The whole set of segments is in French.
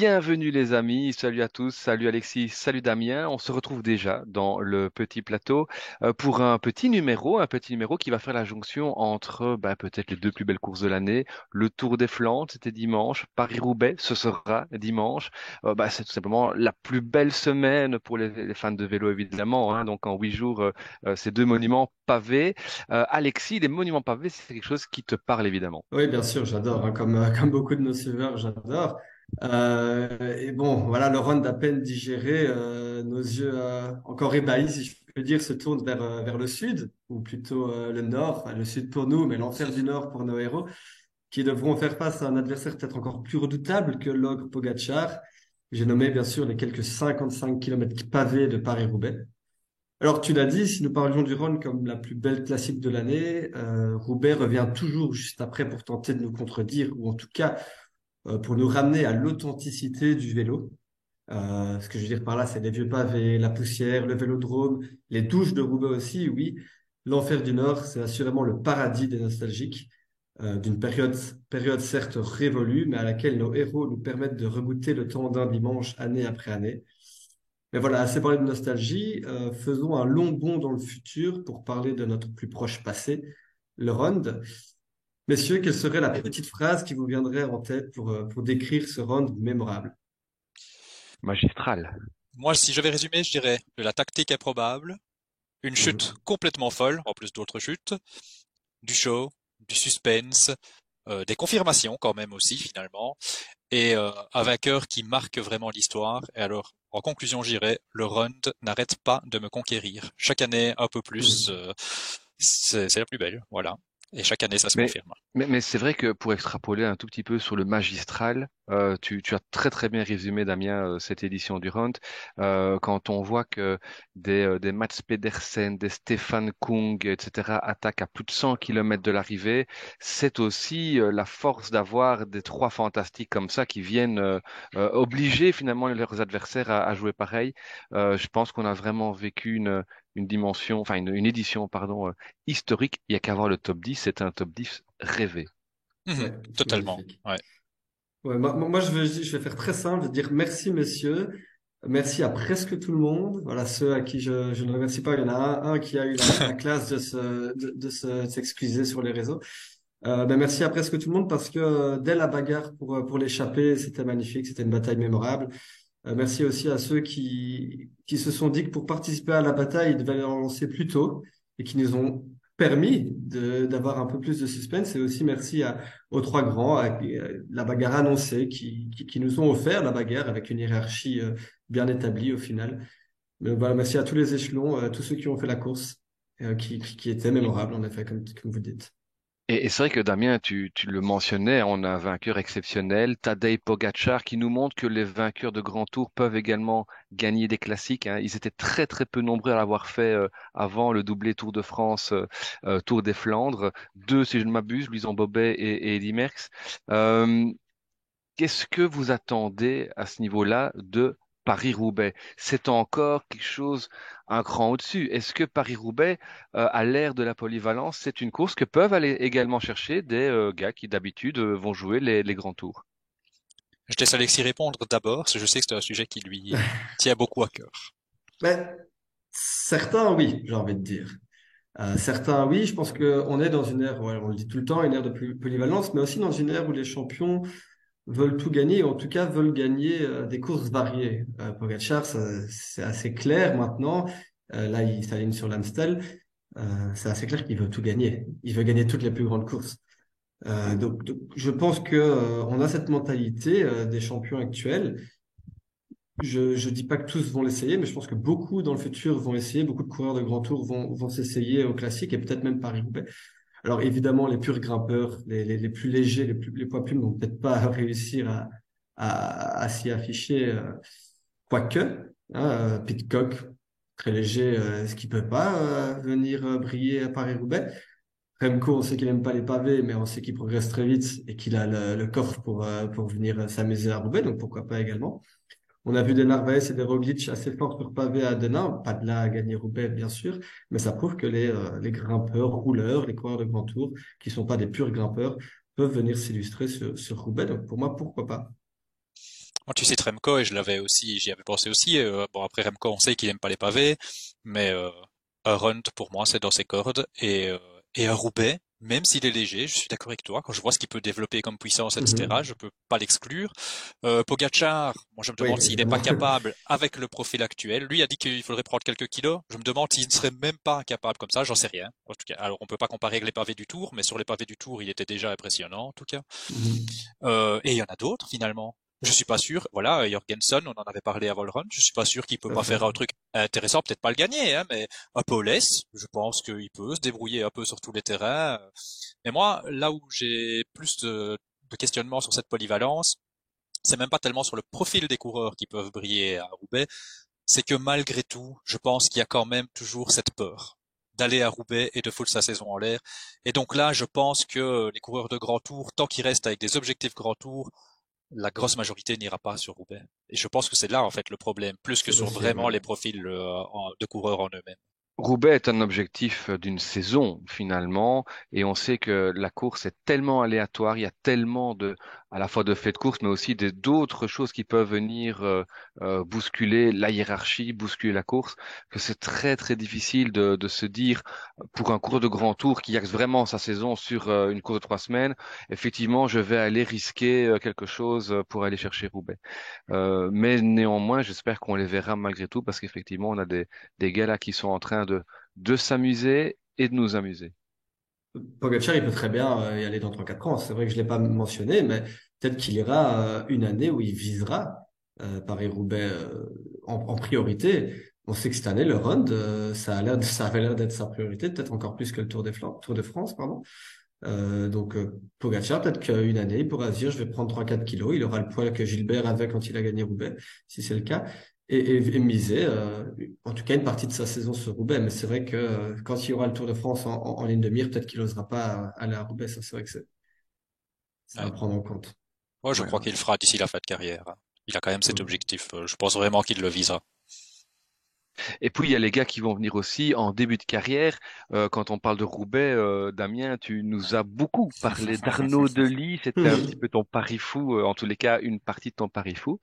Bienvenue les amis, salut à tous, salut Alexis, salut Damien. On se retrouve déjà dans le petit plateau euh, pour un petit numéro, un petit numéro qui va faire la jonction entre bah, peut-être les deux plus belles courses de l'année. Le Tour des Flandres, c'était dimanche. Paris-Roubaix, ce sera dimanche. Euh, bah, c'est tout simplement la plus belle semaine pour les, fans de vélo évidemment. Hein. Donc en huit jours, euh, ces deux monuments pavés. Alexis, les monuments pavés, c'est quelque chose qui te parle évidemment. Oui, bien sûr, j'adore. Hein. Comme, comme beaucoup de nos suiveurs, j'adore. Euh, et bon, voilà, le round à peine digéré, euh, nos yeux euh, encore ébahis, si je peux dire, se tournent vers, euh, vers le sud, ou plutôt euh, le nord, le sud pour nous, mais l'enfer du nord pour nos héros, qui devront faire face à un adversaire peut-être encore plus redoutable que l'ogre Pogachar. J'ai nommé bien sûr les quelques 55 km pavés de Paris-Roubaix. Alors, tu l'as dit, si nous parlions du Rhône comme la plus belle classique de l'année, euh, Roubaix revient toujours juste après pour tenter de nous contredire, ou en tout cas pour nous ramener à l'authenticité du vélo. Euh, ce que je veux dire par là, c'est les vieux pavés, la poussière, le vélodrome, les douches de Roubaix aussi, oui. L'enfer du Nord, c'est assurément le paradis des nostalgiques, euh, d'une période, période certes révolue, mais à laquelle nos héros nous permettent de regoûter le temps d'un dimanche année après année. Mais voilà, assez parlé de nostalgie, euh, faisons un long bond dans le futur pour parler de notre plus proche passé, le Ronde. Messieurs, quelle serait la petite phrase qui vous viendrait en tête pour, euh, pour décrire ce round mémorable? Magistral. Moi, si je vais résumer, je dirais de la tactique improbable, une chute Mhm. complètement folle, en plus d'autres chutes, du show, du suspense, euh, des confirmations quand même aussi finalement, et euh, un vainqueur qui marque vraiment l'histoire. Et alors, en conclusion, j'irais, le round n'arrête pas de me conquérir. Chaque année, un peu plus, Mhm. euh, c'est c'est la plus belle, voilà. Et chaque année, ça se Mais, confirme. mais, mais c'est vrai que pour extrapoler un tout petit peu sur le magistral, euh, tu, tu as très très bien résumé, Damien, euh, cette édition du Round. Euh, quand on voit que des, des Mats Pedersen, des Stefan Kung, etc., attaquent à plus de 100 km de l'arrivée, c'est aussi la force d'avoir des trois fantastiques comme ça qui viennent euh, obliger finalement leurs adversaires à, à jouer pareil. Je pense qu'on a vraiment vécu une, une dimension, enfin une, une édition, pardon, euh, historique. Il n'y a qu'à voir le top 10, c'est un top 10 rêvé. Mhm, Ouais, totalement. Ouais. Ouais, moi, moi, je vais, je vais faire très simple, je vais dire merci messieurs, merci à presque tout le monde. Voilà, ceux à qui je, je ne remercie pas, il y en a un, un qui a eu la, la classe de se, de, de se, de s'excuser sur les réseaux. Euh, ben merci à presque tout le monde parce que euh, dès la bagarre pour, pour l'échapper, c'était magnifique, c'était une bataille mémorable. Euh, merci aussi à ceux qui, qui se sont dit que pour participer à la bataille, ils devaient en lancer plus tôt et qui nous ont permis d'avoir un peu plus de suspense. Et aussi merci aux trois grands, à, la bagarre annoncée, qui, qui, nous ont offert la bagarre avec une hiérarchie euh, bien établie au final. Mais voilà, merci à tous les échelons, à tous ceux qui ont fait la course, euh, qui, qui, qui étaient mémorables, en effet, comme vous dites. Et, et c'est vrai que Damien, tu, tu le mentionnais, on a un vainqueur exceptionnel, Tadej Pogacar, qui nous montre que les vainqueurs de grands tours peuvent également gagner des classiques. hein. Ils étaient très très peu nombreux à l'avoir fait euh, avant le doublé Tour de France, euh, euh, Tour des Flandres. Deux, si je ne m'abuse, Louison Bobet et, et Eddy Merckx. Euh, Qu'est-ce que vous attendez à ce niveau-là de Paris-Roubaix? C'est encore quelque chose un cran au-dessus. Est-ce que Paris-Roubaix, euh, à l'ère de la polyvalence, c'est une course que peuvent aller également chercher des euh, gars qui d'habitude euh, vont jouer les, les grands tours? Je laisse Alexis répondre d'abord, parce que je sais que c'est un sujet qui lui tient beaucoup à cœur. Mais certains, oui, j'ai envie de dire. Euh, certains, oui, je pense qu'on est dans une ère, ouais, on le dit tout le temps, une ère de poly- polyvalence, mais aussi dans une ère où les champions veulent tout gagner, ou en tout cas veulent gagner euh, des courses variées. Euh, Pogacar, c'est assez clair maintenant. Euh, là, il s'aligne sur l'Amstel. Euh, c'est assez clair qu'il veut tout gagner. Il veut gagner toutes les plus grandes courses. Donc, je pense que on a cette mentalité des champions actuels. Je je dis pas que tous vont l'essayer, mais je pense que beaucoup dans le futur vont essayer. Beaucoup de coureurs de grand tour vont vont s'essayer au classique et peut-être même Paris-Roubaix. Alors évidemment, les purs grimpeurs, les, plus légers, les plus les poids plumes vont peut-être pas réussir à s'y afficher, euh, quoique. Hein, euh, Pidcock, très léger, euh, est-ce qu'il peut pas venir briller à Paris-Roubaix? Remco, on sait qu'il aime pas les pavés, mais on sait qu'il progresse très vite et qu'il a le, coffre pour, pour venir s'amuser à Roubaix, donc pourquoi pas également. On a vu des Narvaez et des Roglic assez forts sur pavé à Denain, pas de là à gagner Roubaix, bien sûr, mais ça prouve que les, euh, grimpeurs, rouleurs, les coureurs de grand tour, qui sont pas des purs grimpeurs, peuvent venir s'illustrer sur, Roubaix. Donc pour moi, pourquoi pas? Tu cites Remco, et je l'avais aussi, j'y avais pensé aussi, euh, bon après Remco on sait qu'il aime pas les pavés, mais euh, un run pour moi c'est dans ses cordes, et, et un Roubaix, même s'il est léger, je suis d'accord avec toi, quand je vois ce qu'il peut développer comme puissance, etc., Mhm. je peux pas l'exclure. Euh, Pogacar, moi je me Oui, demande s'il n'est pas capable avec le profil actuel. Lui a dit qu'il faudrait prendre quelques kilos. Je me demande s'il ne serait même pas capable comme ça, j'en sais rien. En tout cas, alors on peut pas comparer avec les pavés du Tour, mais sur les pavés du Tour, il était déjà impressionnant en tout cas. Mhm. Euh, et il y en a d'autres finalement. Je suis pas sûr. Voilà, Jorgensen, on en avait parlé le run. Je suis pas sûr qu'il peut à pas faire un truc intéressant, peut-être pas le gagner, hein, mais un peu less. Je pense qu'il peut se débrouiller un peu sur tous les terrains. Mais moi, là où j'ai plus de, de questionnements sur cette polyvalence, c'est même pas tellement sur le profil des coureurs qui peuvent briller à Roubaix, c'est que malgré tout, je pense qu'il y a quand même toujours cette peur d'aller à Roubaix et de foutre sa saison en l'air. Et donc là, je pense que les coureurs de grand tour, tant qu'ils restent avec des objectifs grand tour, la grosse majorité n'ira pas sur Roubaix. Et je pense que c'est là en fait le problème, plus que sur vraiment les profils euh, de coureurs en eux-mêmes. Roubaix est un objectif d'une saison finalement, et on sait que la course est tellement aléatoire, il y a tellement de, à la fois de faits de course, mais aussi d'autres choses qui peuvent venir euh, euh, bousculer la hiérarchie, bousculer la course, que c'est très très difficile de, de se dire pour un cours de grand tour qui axe vraiment sa saison sur euh, une course de trois semaines, effectivement, je vais aller risquer euh, quelque chose pour aller chercher Roubaix. Euh, mais néanmoins, j'espère qu'on les verra malgré tout, parce qu'effectivement, on a des des gars là qui sont en train de, de s'amuser et de nous amuser. Pogacar, il peut très bien euh, y aller dans 3-4 ans. C'est vrai que je l'ai pas mentionné, mais peut-être qu'il ira euh, une année où il visera euh, Paris-Roubaix en, priorité. On sait que cette année, le Run, ça a l'air, de- ça avait l'air d'être sa priorité, peut-être encore plus que le Tour des Tour de France, pardon. Euh, donc Pogacar, peut-être qu'une année, il pourra se dire, je vais prendre 3-4 kilos. Il aura le poids que Gilbert avait quand il a gagné Roubaix, si c'est le cas, et, et, et miser, euh, en tout cas, une partie de sa saison sur Roubaix. Mais c'est vrai que euh, quand il y aura le Tour de France en, en- en ligne de mire, peut-être qu'il n'osera pas aller à Roubaix. Ça, c'est vrai que c'est, à Ouais. prendre en compte. Moi, je Ouais. crois qu'il le fera d'ici la fin de carrière. hein. Il a quand même cet Mhm. objectif. Euh, Je pense vraiment qu'il le visera. Et puis, il y a les gars qui vont venir aussi en début de carrière. Euh, quand on parle de Roubaix, euh, Damien, tu nous as beaucoup parlé d'Arnaud Delis. C'était un petit peu ton pari fou, euh, en tous les cas, une partie de ton pari fou.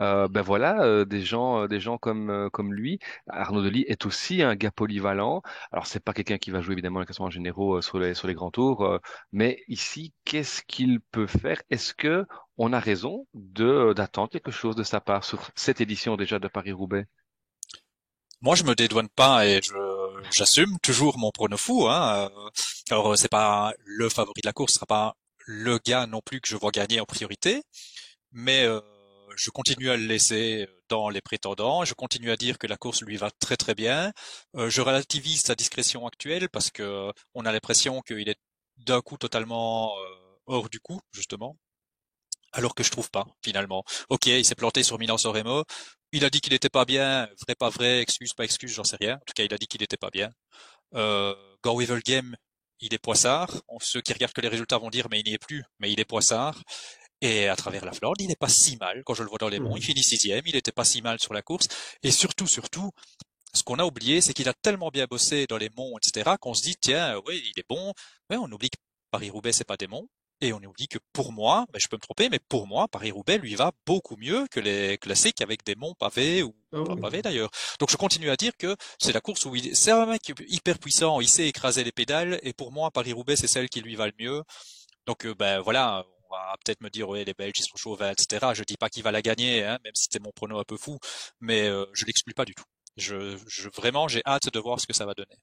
Euh, ben voilà, euh, des gens, euh, des gens comme euh, comme lui. Arnaud Delis est aussi un gars polyvalent. Alors c'est pas quelqu'un qui va jouer évidemment les classements généraux euh, sur les sur les grands tours, euh, mais ici, qu'est-ce qu'il peut faire? Est-ce que on a raison de d'attendre quelque chose de sa part sur cette édition déjà de Paris-Roubaix? Moi, je me dédouane pas et je j'assume toujours mon prono fou. Hein. Euh, Alors, euh, c'est pas le favori de la course, ce sera pas le gars non plus que je vois gagner en priorité, mais euh, je continue à le laisser dans les prétendants. Je continue à dire que la course lui va très très bien. Euh, je relativise sa discrétion actuelle parce que on a l'impression qu'il est d'un coup totalement euh, hors du coup, justement. Alors que je trouve pas, finalement. Ok, il s'est planté sur Milan Soremo. Il a dit qu'il n'était pas bien. Vrai, pas vrai, excuse, pas excuse, j'en sais rien. En tout cas, il a dit qu'il n'était pas bien. Euh, Gore Game, il est poissard. Ceux qui regardent que les résultats vont dire, mais il n'y est plus. Mais il est poissard. Et à travers la Flandre, il n'est pas si mal. Quand je le vois dans les monts, Mhm. il finit sixième. Il n'était pas si mal sur la course. Et surtout, surtout, ce qu'on a oublié, c'est qu'il a tellement bien bossé dans les monts, etc., qu'on se dit, tiens, oui, il est bon. Mais on oublie que Paris-Roubaix, c'est pas des monts. Et on oublie que pour moi, mais je peux me tromper, mais pour moi, Paris-Roubaix lui va beaucoup mieux que les classiques avec des monts pavés ou Ah pas pavés d'ailleurs. Donc je continue à dire que c'est la course où il, c'est un mec hyper puissant, il sait écraser les pédales, et pour moi, Paris-Roubaix, c'est celle qui lui va le mieux. Donc euh, ben voilà, on va peut-être me dire ouais les Belges ils sont chauds, etc. Je dis pas qu'il va la gagner, hein, même si c'était mon prono un peu fou, mais euh, je l'exclus pas du tout. Je, je vraiment j'ai hâte de voir ce que ça va donner.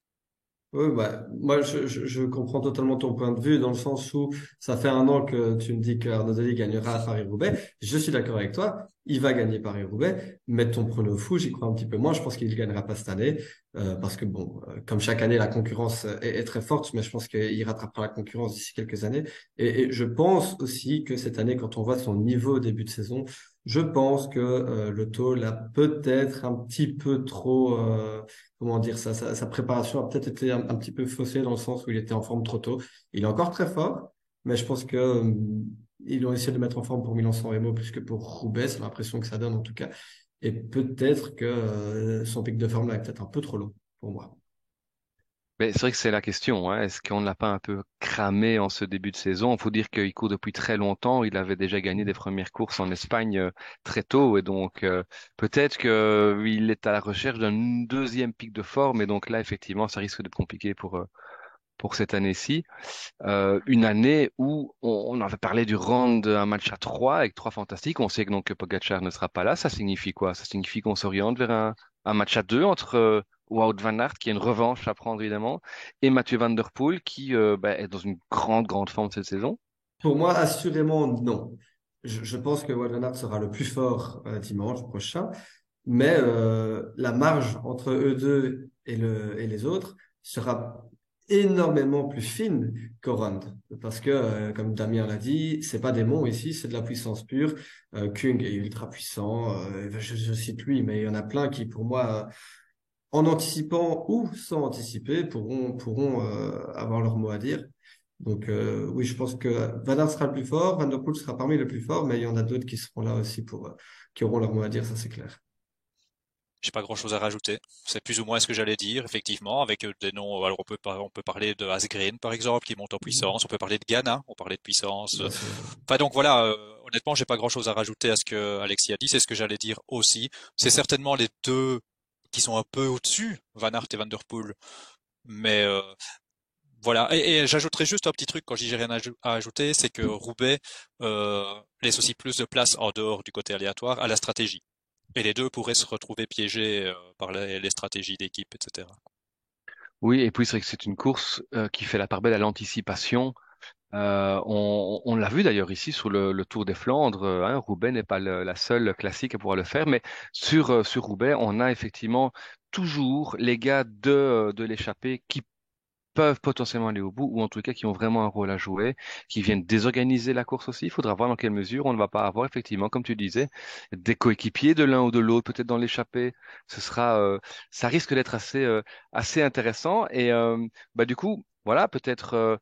Oui, bah, moi, je, je, comprends totalement ton point de vue dans le sens où ça fait un an que tu me dis que Arnaud Delis gagnera à Paris-Roubaix. Je suis d'accord avec toi. Il va gagner Paris-Roubaix. Mais ton prono fou, j'y crois un petit peu moins. Je pense qu'il ne gagnera pas cette année. euh, parce que bon, euh, comme chaque année, la concurrence est, très forte, mais je pense qu'il rattrapera la concurrence d'ici quelques années. Et, et je pense aussi que cette année, quand on voit son niveau au début de saison, je pense que euh, le taux l'a peut-être un petit peu trop, euh, comment dire, ça, sa, préparation a peut-être été un, petit peu faussée dans le sens où il était en forme trop tôt. Il est encore très fort, mais je pense que euh, ils ont essayé de mettre en forme pour Milan-San Remo plus que pour Roubaix, c'est l'impression que ça donne en tout cas. Et peut-être que euh, son pic de forme là est peut-être un peu trop long pour moi. Mais c'est vrai que c'est la question. Hein. Est-ce qu'on ne l'a pas un peu cramé en ce début de saison? Il faut dire qu'il court depuis très longtemps. Il avait déjà gagné des premières courses en Espagne euh, très tôt. Et donc, euh, peut-être qu'il est à la recherche d'un deuxième pic de forme. Et donc là, effectivement, ça risque d'être compliqué pour, euh, pour cette année-ci. une année où on, on, avait parlé du round d'un match à trois avec trois fantastiques. On sait que donc Pogacar ne sera pas là. Ça signifie quoi? Ça signifie qu'on s'oriente vers un, un match à deux entre Wout van Aert, qui a une revanche à prendre évidemment, et Mathieu Van Der Poel, qui euh, bah, est dans une grande, grande forme cette saison Pour moi, assurément non. Je, pense que Wout van Aert sera le plus fort euh, dimanche prochain, mais euh, la marge entre eux deux et, le, et les autres sera énormément plus fine qu'au round. Parce que, comme Damien l'a dit, c'est pas des monts ici, c'est de la puissance pure. Kung est ultra puissant. je, je, cite lui, mais il y en a plein qui, pour moi, en anticipant ou sans anticiper, pourront, pourront euh, avoir leur mot à dire. Donc euh, oui, je pense que Van sera le plus fort, Van Der Poel sera parmi les plus forts, mais il y en a d'autres qui seront là aussi pour euh, qui auront leur mot à dire, ça c'est clair. J'ai pas grand chose à rajouter. C'est plus ou moins ce que j'allais dire, effectivement, avec des noms. Alors on peut on peut parler de Asgreen par exemple qui monte en puissance. On peut parler de Ghana, on parlait de puissance. Enfin donc voilà. honnêtement, j'ai pas grand chose à rajouter à ce que Alexis a dit. C'est ce que j'allais dire aussi. C'est certainement les deux qui sont un peu au-dessus, Van Aert et Van Der Poel. Mais euh, voilà. Et, j'ajouterais juste un petit truc quand j'ai rien à, ajouter, c'est que Roubaix euh, laisse aussi plus de place en dehors du côté aléatoire à la stratégie. Et les deux pourraient se retrouver piégés euh, par les, stratégies d'équipe, etc. Oui, et puis c'est vrai que c'est une course qui fait la part belle à l'anticipation. Euh, on, on l'a vu d'ailleurs ici sur le, le, Tour des Flandres. Euh, hein, Roubaix n'est pas la seule classique à pouvoir le faire, mais sur, euh, sur Roubaix, on a effectivement toujours les gars de, de l'échappée qui peuvent potentiellement aller au bout, ou en tout cas qui ont vraiment un rôle à jouer, qui viennent désorganiser la course aussi. Il faudra voir dans quelle mesure on ne va pas avoir effectivement, comme tu disais, des coéquipiers de l'un ou de l'autre, peut-être dans l'échappée. Ce sera, euh, ça risque d'être assez, assez intéressant. Et bah du coup, voilà, peut-être euh,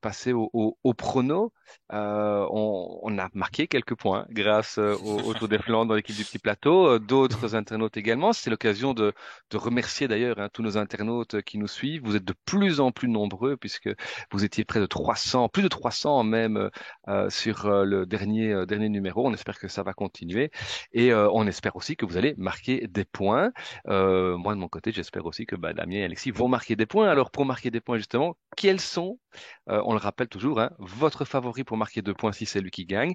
passer au, au, au prono, euh, on, on, a marqué quelques points grâce euh, au, au Tour des Flandres dans l'équipe du Petit Plateau. Euh, d'autres internautes également. C'est l'occasion de, de, remercier d'ailleurs hein, tous nos internautes qui nous suivent. Vous êtes de plus en plus nombreux puisque vous étiez près de 300, plus de 300 même euh, sur le dernier dernier numéro. On espère que ça va continuer et on espère aussi que vous allez marquer des points. moi de mon côté, j'espère aussi que bah, Damien et Alexis vont marquer des points. Alors pour marquer des points justement, quels sont euh, on le rappelle toujours, hein, votre favori pour marquer deux points si c'est lui qui gagne,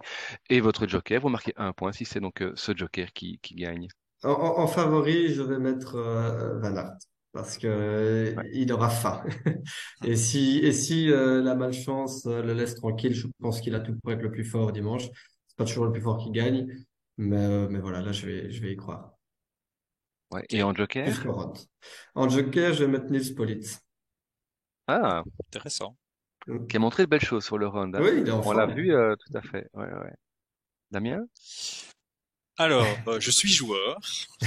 et votre joker, vous marquez un point si c'est donc euh, ce joker qui, gagne. En, favori, je vais mettre euh, Van Aert parce que il aura faim. et si et si la malchance le laisse tranquille, je pense qu'il a tout pour être le plus fort dimanche. C'est pas toujours le plus fort qui gagne, mais mais voilà, là je vais je vais y croire. Et en joker? En joker, je vais mettre Nils Politz. Ah, intéressant. Qui a montré de belles choses sur le round. Hein. Oui, On l'a vu, euh, tout à fait. Ouais, ouais. Damien? Alors, euh, je suis joueur.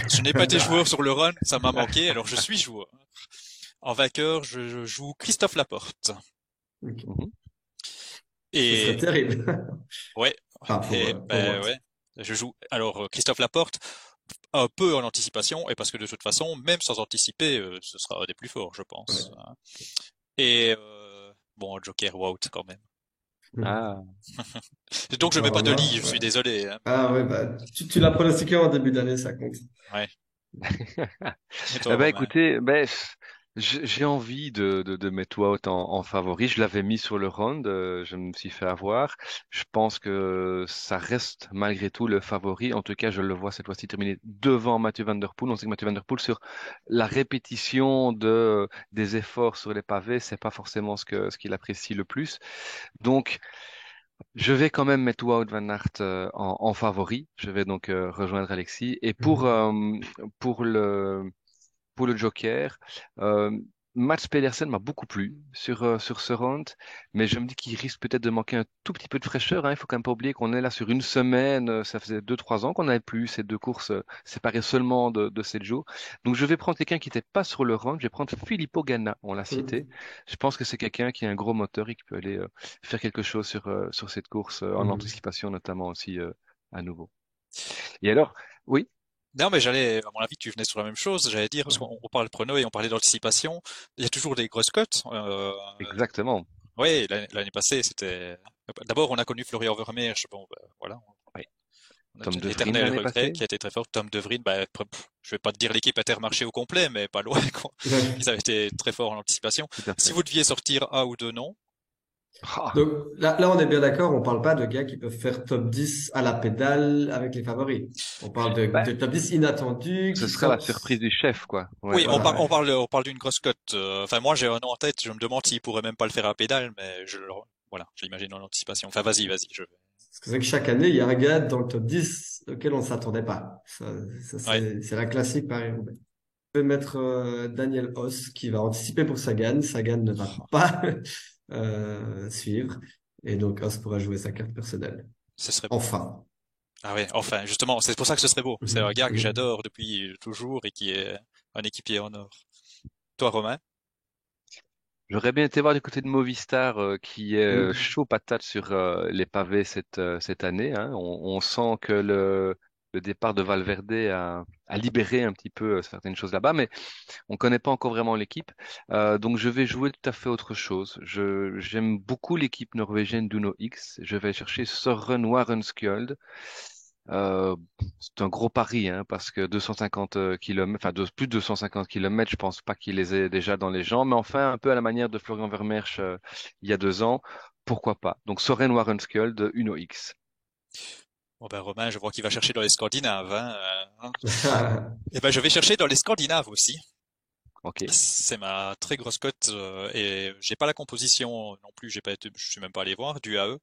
Je n'ai pas été joueur sur le run, ça m'a manqué, alors je suis joueur. En vainqueur, je, joue Christophe Laporte. Mhm. Et... C'est terrible. ouais. et, euh, ben, ouais. Je joue. Alors, Christophe Laporte, un peu en anticipation, et parce que de toute façon, même sans anticiper, ce sera un des plus forts, je pense. Hein. Et bon, Joker Wout quand même. Hmm. Ah. Donc je mets pas de lit, je suis désolé. Hein. Ah ouais, bah, tu, tu l'as pronostiqué en début d'année, ça compte. Ouais. eh ben, écoutez, ben, j'ai envie de, de, de mettre Wout en, en favori. Je l'avais mis sur le round, euh, je me suis fait avoir. Je pense que ça reste malgré tout le favori. En tout cas, je le vois cette fois-ci terminer devant Mathieu Van Der Poel. On sait que Mathieu Van Der Poel sur la répétition de des efforts sur les pavés, c'est pas forcément ce que ce qu'il apprécie le plus. Donc je vais quand même mettre Wout Van Aert euh, en, en, favori. Je vais donc euh, rejoindre Alexis. Et pour mhm. pour le pour le Joker. Euh, Mats Pedersen m'a beaucoup plu sur, euh, sur ce round, mais je me dis qu'il risque peut-être de manquer un tout petit peu de fraîcheur. Hein. Il faut quand même pas oublier qu'on est là sur une semaine. Euh, ça faisait deux, trois ans qu'on n'avait plus ces deux courses euh, séparées seulement de, de sept jours. Donc je vais prendre quelqu'un qui n'était pas sur le round. Je vais prendre Filippo Ganna, on l'a cité. Mmh. Je pense que c'est quelqu'un qui a un gros moteur et qui peut aller faire quelque chose sur, sur cette course, en mmh. anticipation notamment aussi à nouveau. Et alors, oui? Non, mais j'allais, à mon avis, tu venais sur la même chose. J'allais dire, parce qu'on on parle prono et on parlait d'anticipation. Il y a toujours des grosses cotes. Euh, Exactement. oui, l'année passée, c'était. D'abord, on a connu Florian Vermeersch. Bon, ben, voilà. Oui. On a Tom un De Vrij éternel l'année regret passée. qui a été très fort. Tom De Vrij, bah, pff, je vais pas te dire l'équipe Intermarché au complet, mais pas loin. quoi. Ils avaient été très forts en anticipation. Si vous deviez sortir un ou deux noms, Donc là, là, on est bien d'accord, on parle pas de gars qui peuvent faire top 10 à la pédale avec les favoris. On parle de, de top 10 inattendus ce qui sera la surprise du chef, quoi. Ouais. oui, on, voilà, par- ouais. on parle, on parle d'une grosse cote. euh, Enfin, moi, j'ai un nom en tête. Je me demande s'il pourrait même pas le faire à pédale, mais je, le- voilà, je l'imagine en anticipation. Enfin, vas-y, vas-y. Je... Parce que c'est que chaque année, il y a un gars dans le top 10 auquel on ne s'attendait pas. Ça, ça, c'est, la classique Paris-Roubaix. Je vais mettre euh, Daniel Hoss qui va anticiper pour Sagan. Sagan ne va pas euh, suivre. Et donc Hoss pourra jouer sa carte personnelle. Ce serait. Enfin. Ah ouais, enfin, justement, c'est pour ça que ce serait beau. C'est un Mhm, gars que mhm. j'adore depuis toujours et qui est un équipier en or. Toi, Romain? J'aurais bien été voir du côté de Movistar euh, qui est euh, Mhm. chaud patate sur euh, les pavés cette, euh, cette année. hein. On, on sent que le, le départ de Valverde a, a libéré un petit peu euh, certaines choses là-bas, mais on connaît pas encore vraiment l'équipe. Euh, donc je vais jouer tout à fait autre chose. Je, j'aime beaucoup l'équipe norvégienne d'Uno X. Je vais chercher Søren Warenskjold. Euh, c'est un gros pari, hein, parce que 250 km, enfin plus de 250 km, je pense pas qu'il les ait déjà dans les jambes, mais enfin un peu à la manière de Florian Vermeersch euh, il y a deux ans, pourquoi pas? Donc Soren Warenskjold, Uno X. Bon ben Romain, je vois qu'il va chercher dans les Scandinaves. Hein, euh, hein. Eh ben je vais chercher dans les Scandinaves aussi. Ok. C'est ma très grosse cote euh, et j'ai pas la composition non plus. J'ai pas été, je suis même pas allé voir du AE.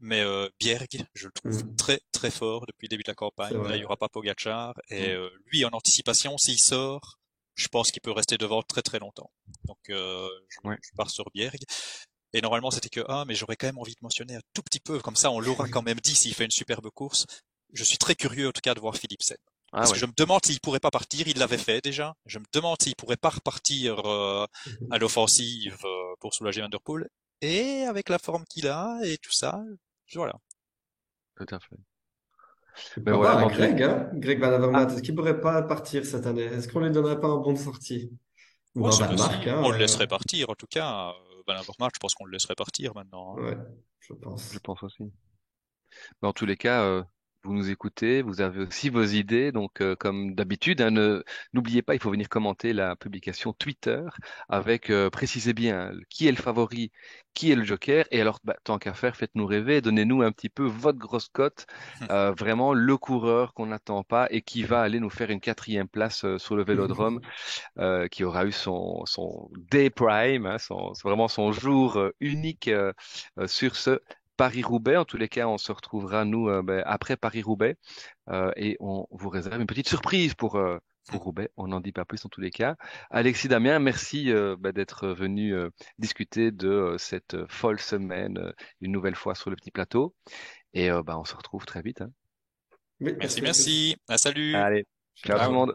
Mais euh, Bjerg, je le trouve Mhm. très très fort depuis le début de la campagne. Là, il y aura pas Pogacar et Mhm. euh, lui en anticipation, s'il sort, je pense qu'il peut rester devant très très longtemps. Donc euh, je, Ouais. je pars sur Bjerg. Et normalement c'était que un, mais j'aurais quand même envie de mentionner un tout petit peu, comme ça on l'aura quand même dit s'il fait une superbe course. Je suis très curieux en tout cas de voir Philipsen. Ah Parce ouais. que je me demande s'il pourrait pas partir, il l'avait fait déjà. Je me demande s'il pourrait pas repartir euh, à l'offensive euh, pour soulager Van Der Poel. Et avec la forme qu'il a et tout ça, voilà. Tout à fait. Ben mais en tout- Greg, hein? Greg Van Avermaet, Ah. est-ce qu'il pourrait pas partir cette année? Est-ce qu'on lui donnerait pas un bon de sortie? Ou Ouais, on le- Mark, hein, on le euh, laisserait partir, en tout cas. Je pense qu'on le laisserait partir maintenant. hein. Ouais, je pense. Je pense aussi. Mais en tous les cas, euh, vous nous écoutez, vous avez aussi vos idées, donc euh, comme d'habitude, hein, ne- n'oubliez pas, il faut venir commenter la publication Twitter avec euh, précisez bien qui est le favori, qui est le joker, et alors bah, tant qu'à faire, faites-nous rêver, donnez-nous un petit peu votre grosse cote, euh, vraiment le coureur qu'on n'attend pas et qui va aller nous faire une quatrième place euh, sur le Vélodrome, euh, qui aura eu son son day prime, hein, son, vraiment son jour euh, unique sur ce Paris-Roubaix. En tous les cas, on se retrouvera, nous, euh, ben, après Paris-Roubaix. Euh, et on vous réserve une petite surprise pour, euh, pour Roubaix. On n'en dit pas plus en tous les cas. Alexis Damien, merci euh, ben, d'être venu euh, discuter de euh, cette folle semaine, euh, une nouvelle fois sur le petit plateau. Et euh, ben, on se retrouve très vite. hein. Oui, Merci, à tous. merci. Ah, salut. Allez, ciao Ciao. tout le monde.